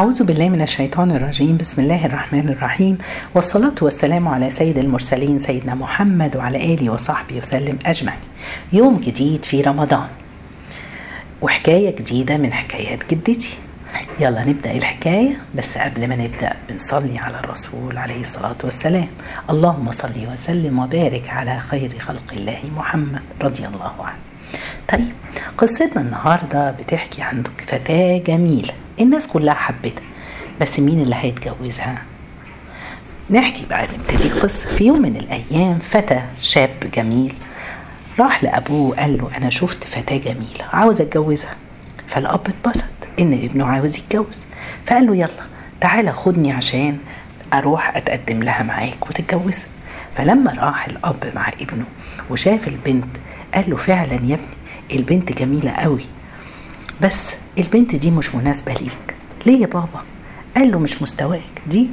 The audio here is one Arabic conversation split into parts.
أعوذ بالله من الشيطان الرجيم. بسم الله الرحمن الرحيم. والصلاة والسلام على سيد المرسلين سيدنا محمد وعلى آله وصحبه وسلم أجمعين. يوم جديد في رمضان. وحكاية جديدة من حكايات جدتي. يلا نبدأ الحكاية بس قبل ما نبدأ بنصلي على الرسول عليه الصلاة والسلام. اللهم صل وسلم وبارك على خير خلق الله محمد رضي الله عنه. طيب قصتنا النهاردة بتحكي عن فتاة جميلة. الناس كلها حبتها بس مين اللي هيتجوزها؟ نحكي بقى نبتدي القصة في يوم من الأيام فتى شاب جميل راح لأبوه وقال له أنا شفت فتاة جميلة عاوز أتجوزها. فالأب اتبسط إن ابنه عاوز يتجوز. فقال له يلا تعالى خدني عشان أروح أتقدم لها معاك وتتجوزها. فلما راح الأب مع ابنه وشاف البنت قال له فعلا يا ابني البنت جميلة قوي بس البنت دي مش مناسبة ليك. ليه يا بابا؟ قال له مش مستواك. دي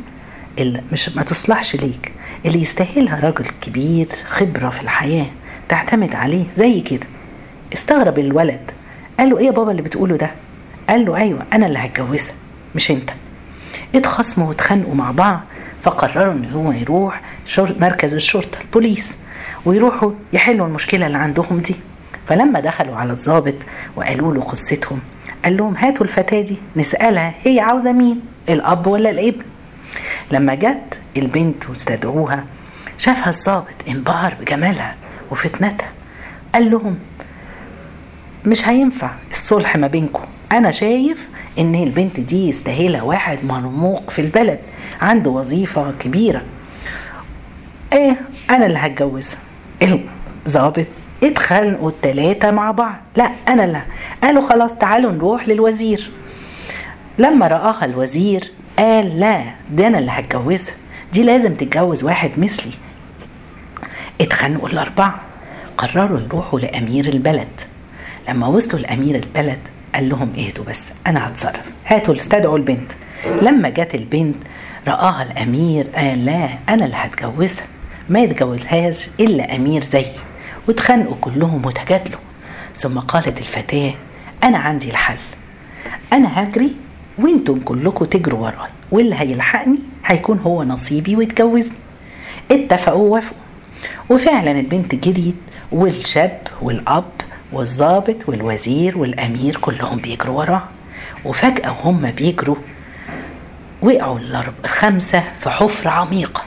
اللي مش ما تصلحش ليك. اللي يستاهلها راجل كبير خبرة في الحياة تعتمد عليه زي كده. استغرب الولد. قال له إيه يا بابا اللي بتقوله ده؟ قال له أيوه أنا اللي هتجوزها مش أنت. اتخاصموا واتخانقوا مع بعض فقرروا إن هو يروح مركز الشرطة البوليس ويروحوا يحلوا المشكلة اللي عندهم دي. فلما دخلوا على الضابط وقالوا له قصتهم قال لهم هاتوا الفتاة دي نسألها هي عاوزة مين الأب ولا الابن؟ لما جت البنت واستدعوها شافها الضابط انبهر بجمالها وفتنتها قال لهم مش هينفع الصلح ما بينكم أنا شايف إن البنت دي يستاهلها واحد مرموق في البلد عنده وظيفة كبيرة. إيه أنا اللي هتجوزها. الظابط اتخانقوا التلاتة مع بعض. لا أنا لا. قالوا خلاص تعالوا نروح للوزير. لما رآها الوزير قال لا ده أنا اللي هتجوزها. دي لازم تتجوز واحد مثلي. اتخانقوا الأربعة. قرروا يروحوا لأمير البلد. لما وصلوا لأمير البلد قال لهم اهدوا بس أنا هتصرف. هاتوا استدعوا البنت. لما جت البنت رآها الأمير قال لا أنا اللي هتجوزها. ما يتجوزهاش إلا أمير زيي. واتخانقوا كلهم وتجادلوا. ثم قالت الفتاة أنا عندي الحل. أنا هجري وأنتم كلكم تجروا وراي واللي هيلحقني هيكون هو نصيبي ويتجوزني. اتفقوا ووافقوا. وفعلا البنت جريت والشاب والأب والضابط والوزير والأمير كلهم بيجروا وراها. وفجأة وهم بيجروا وقعوا الخمسة في حفرة عميقة.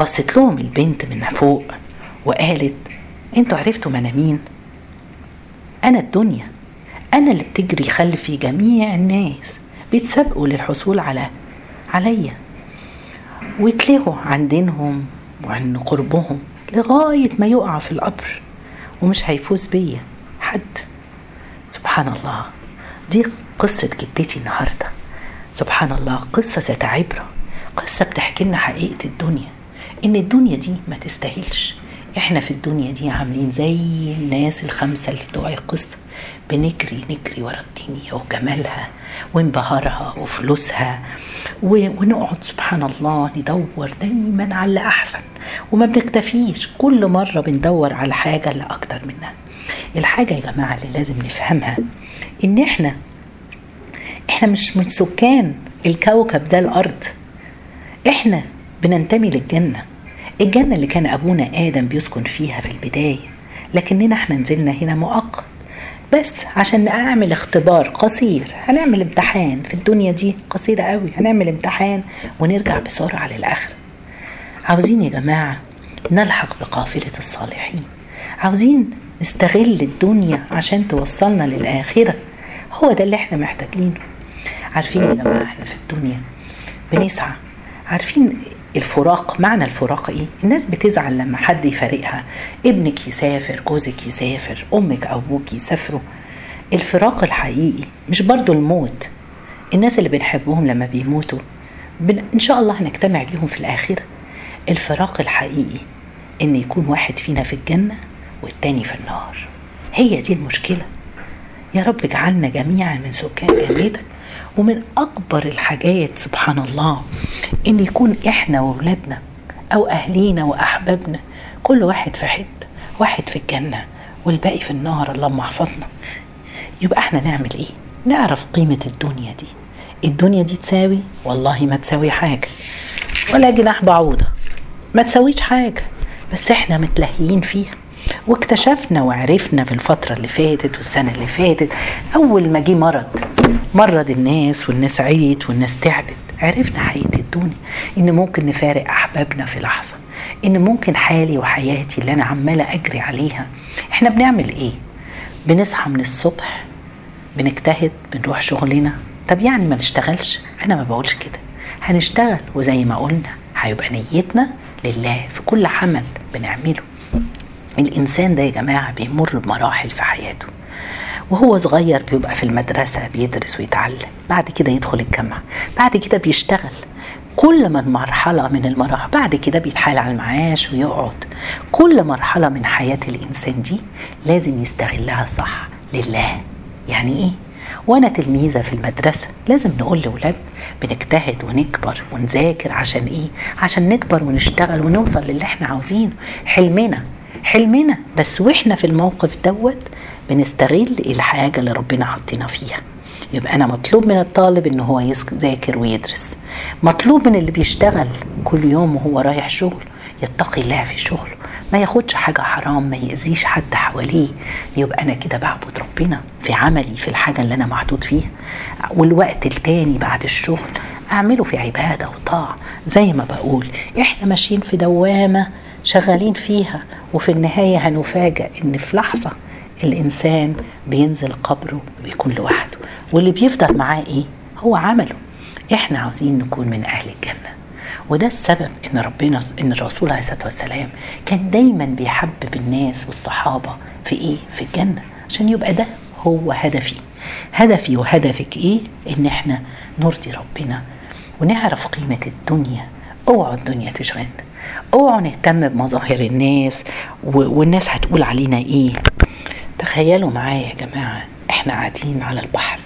بصت لهم البنت من فوق وقالت أنتوا عرفتوا ما أنا مين؟ أنا الدنيا. أنا اللي بتجري خلفي جميع الناس بيتسابقوا للحصول على عليا. ويتلهوا عن دينهم وعن قربهم لغاية ما يقع في القبر ومش هيفوز بيا حد. سبحان الله. دي قصة جدتي النهاردة. سبحان الله. قصة ذات عبرة. قصة بتحكي لنا حقيقة الدنيا. إن الدنيا دي ما تستاهلش. إحنا في الدنيا دي عاملين زي الناس الخمسة اللي بتوع القصة بنجري نجري ورا الدنيا وجمالها وانبهارها وفلوسها ونقعد سبحان الله ندور دايما على أحسن وما بنكتفيش. كل مرة بندور على حاجة اللي أكتر منها. الحاجة يا جماعة اللي لازم نفهمها إن إحنا إحنا مش من سكان الكوكب ده الأرض. إحنا بننتمي للجنة. الجنة اللي كان أبونا آدم بيسكن فيها في البداية لكننا إحنا نزلنا هنا مؤقت. بس عشان نعمل اختبار قصير هنعمل امتحان. في الدنيا دي قصيرة قوي هنعمل امتحان ونرجع بسرعة للآخرة عاوزين يا جماعة نلحق بقافلة الصالحين. عاوزين نستغل الدنيا عشان توصلنا للآخرة. هو ده اللي إحنا محتاجينه. عارفين يا جماعة إحنا في الدنيا بنسعى. عارفين الفراق معنى الفراق إيه؟ الناس بتزعل لما حد يفارقها. ابنك يسافر جوزك يسافر أمك أو أبوك يسافروا. الفراق الحقيقي مش برضو الموت. الناس اللي بنحبهم لما بيموتوا بن... إن شاء الله هنجتمع بيهم في الاخره الفراق الحقيقي إن يكون واحد فينا في الجنة والتاني في النار. هي دي المشكلة. يا رب اجعلنا جميعا من سكان جنتك ومن أكبر الحاجات سبحان الله إن يكون إحنا وأولادنا أو أهلينا وأحبابنا كل واحد في حتة واحد في الجنة والباقي في النار اللهم احفظنا. يبقى إحنا نعمل إيه؟ نعرف قيمة الدنيا دي. الدنيا دي تساوي؟ والله ما تساوي حاجة. ولا جناح بعوضة ما تساويش حاجة. بس إحنا متلهيين فيها. واكتشفنا وعرفنا في الفترة اللي فاتت والسنة اللي فاتت أول ما جه مرض مرض الناس والناس عيت والناس تعبت. عرفنا حقيقة الدنيا إن ممكن نفارق أحبابنا في لحظة. إن ممكن حالي وحياتي اللي أنا عمالة أجري عليها. إحنا بنعمل إيه؟ بنصحى من الصبح بنجتهد بنروح شغلنا. طب يعني ما نشتغلش؟ أنا ما بقولش كده. هنشتغل وزي ما قلنا هيبقى نيتنا لله في كل عمل بنعمله. الإنسان ده يا جماعة بيمر بمراحل في حياته. وهو صغير بيبقى في المدرسة بيدرس ويتعلم. بعد كده يدخل الجامعة. بعد كده بيشتغل. كل من مرحلة من المراحل بعد كده بيتحال على المعاش ويقعد. كل مرحلة من حياة الإنسان دي لازم يستغلها صح. لله. يعني إيه؟ وأنا تلميذة في المدرسة لازم نقول لأولاد بنجتهد ونكبر ونذاكر عشان إيه؟ عشان نكبر ونشتغل ونوصل للي إحنا عاوزينه. حلمنا. حلمنا. بس وإحنا في الموقف دوت بنستغل الحاجة اللي ربنا حطينا فيها. يبقى أنا مطلوب من الطالب إن هو يذاكر ويدرس. مطلوب من اللي بيشتغل كل يوم وهو رايح شغل يتقي الله في شغله. ما ياخدش حاجة حرام ما يأذيش حد حواليه. يبقى أنا كده بعبد ربنا في عملي في الحاجة اللي أنا محطوط فيها. والوقت التاني بعد الشغل أعمله في عبادة وطاعة. زي ما بقول إحنا ماشيين في دوامة شغالين فيها. وفي النهاية هنفاجأ إن في لحظة الإنسان بينزل قبره وبيكون لوحده. واللي بيفضل معاه إيه؟ هو عمله. إحنا عاوزين نكون من أهل الجنة. وده السبب إن ربنا إن الرسول عليه الصلاة والسلام كان دايما بيحبب الناس والصحابة في إيه؟ في الجنة. عشان يبقى ده هو هدفي. هدفي وهدفك إيه؟ إن إحنا نرضي ربنا ونعرف قيمة الدنيا. اوعوا الدنيا تشغلنا. اوعوا نهتم بمظاهر الناس والناس هتقول علينا إيه. تخيلوا معايا يا جماعة إحنا قاعدين على البحر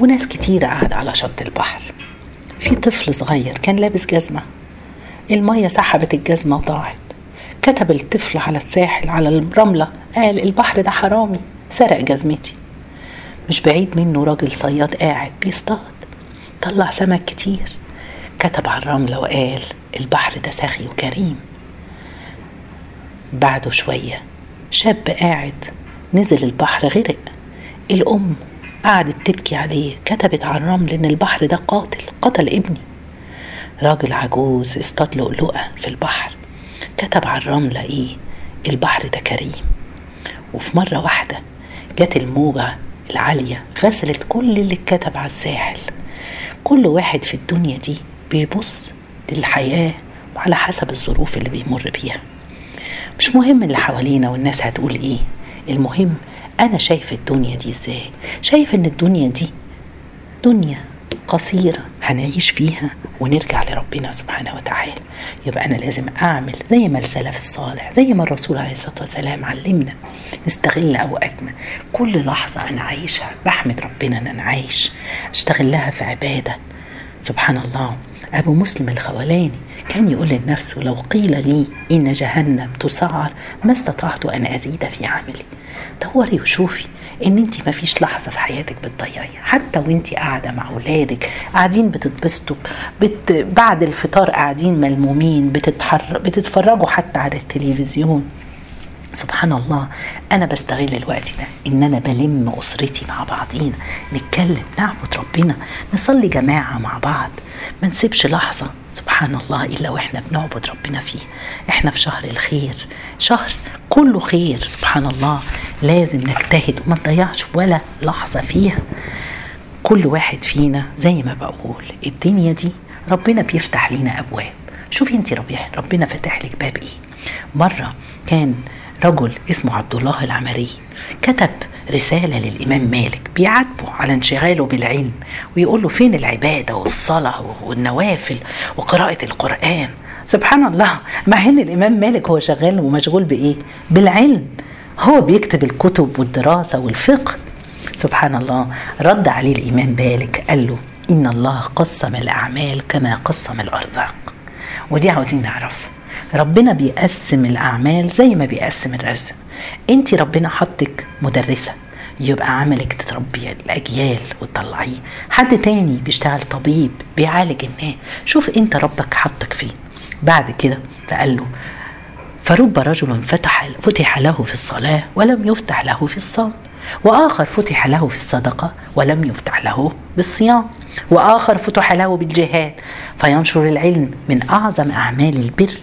وناس كتيرة قاعدة على شط البحر. في طفل صغير كان لابس جزمة المية سحبت الجزمة وضاعت. كتب الطفل على الساحل على الرملة قال البحر ده حرامي سرق جزمتي. مش بعيد منه راجل صياد قاعد بيصطاد طلع سمك كتير كتب على الرملة وقال البحر ده سخي وكريم. بعده شوية شاب قاعد نزل البحر غرق. الأم قعدت تبكي عليه كتبت على الرمل إن البحر ده قاتل قتل ابني. راجل عجوز اصطاد لؤلؤة في البحر. كتب على الرملة إيه؟ البحر ده كريم. وفي مرة واحدة جت الموجة العالية غسلت كل اللي اتكتب على الساحل. كل واحد في الدنيا دي بيبص للحياة وعلى حسب الظروف اللي بيمر بيها. مش مهم اللي حوالينا والناس هتقول إيه. المهم أنا شايف الدنيا دي إزاي. شايف إن الدنيا دي دنيا قصيرة هنعيش فيها ونرجع لربنا سبحانه وتعالى. يبقى أنا لازم أعمل زي ما السلف الصالح زي ما الرسول عليه الصلاة والسلام علمنا نستغل أوقاتنا. كل لحظة أنا عايشها بحمد ربنا أن أنا عايش أشتغلها في عبادة سبحان الله. أبو مسلم الخولاني كان يقول لنفسه لو قيل لي إن جهنم تسعر ما استطعت أن أزيد في عملي. دوري وشوفي إن أنت ما فيش لحظة في حياتك بتضيعيها. حتى وأنت قاعدة مع أولادك قاعدين بتتبسطوا بت... بعد الفطار قاعدين ملمومين بتتحر... بتتفرجوا حتى على التلفزيون. سبحان الله أنا بستغل الوقت ده إن أنا بلم أسرتي مع بعضينا نتكلم نعبد ربنا نصلي جماعة مع بعض ما نسيبش لحظة سبحان الله إلا وإحنا بنعبد ربنا فيه. إحنا في شهر الخير شهر كله خير سبحان الله لازم نجتهد وما نضيعش ولا لحظة فيها. كل واحد فينا زي ما بقول الدنيا دي ربنا بيفتح لينا أبواب. شوفي انت ربيع ربنا فتح لك باب إيه؟ مرة كان رجل اسمه عبد الله العمري كتب رسالة للإمام مالك بيعاتبه على انشغاله بالعلم ويقول له فين العبادة والصلاة والنوافل وقراءة القرآن؟ سبحان الله مع إن الإمام مالك هو شغال ومشغول بإيه؟ بالعلم. هو بيكتب الكتب والدراسة والفقه. سبحان الله رد عليه الإمام مالك قال له إن الله قسم الأعمال كما قسم الأرزاق. ودي عاوزين نعرف ربنا بيقسم الأعمال زي ما بيقسم الرزق. انت ربنا حطك مدرسة يبقى عملك تربي الأجيال وتطلعيه حد تاني بيشتغل طبيب بيعالج الناس. شوف أنت ربك حطك فين. بعد كده فقال له فرب رجل فتح فتح له في الصلاة ولم يفتح له في الصوم. وآخر فتح له في الصدقة ولم يفتح له بالصيام. وآخر فتح له بالجهاد. فينشر العلم من أعظم أعمال البر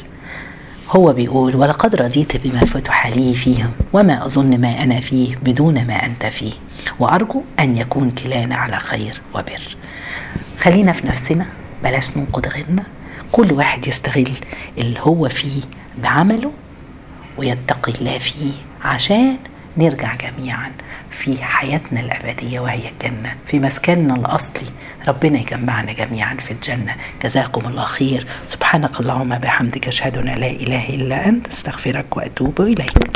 هو بيقول ولقد رضيت بما فتح لي فيهم وما أظن ما أنا فيه بدون ما أنت فيه وأرجو أن يكون كلانا على خير وبر. خلينا في نفسنا بلاش ننقد غيرنا. كل واحد يستغل اللي هو فيه بعمله ويتقي الله فيه عشان نرجع جميعا في حياتنا الأبدية وهي الجنة في مسكننا الأصلي. ربنا يجمعنا جميعا في الجنة. جزاكم الله خير. سبحانك اللهم بحمدك أشهد أن لا إله إلا أنت أستغفرك وأتوب إليك.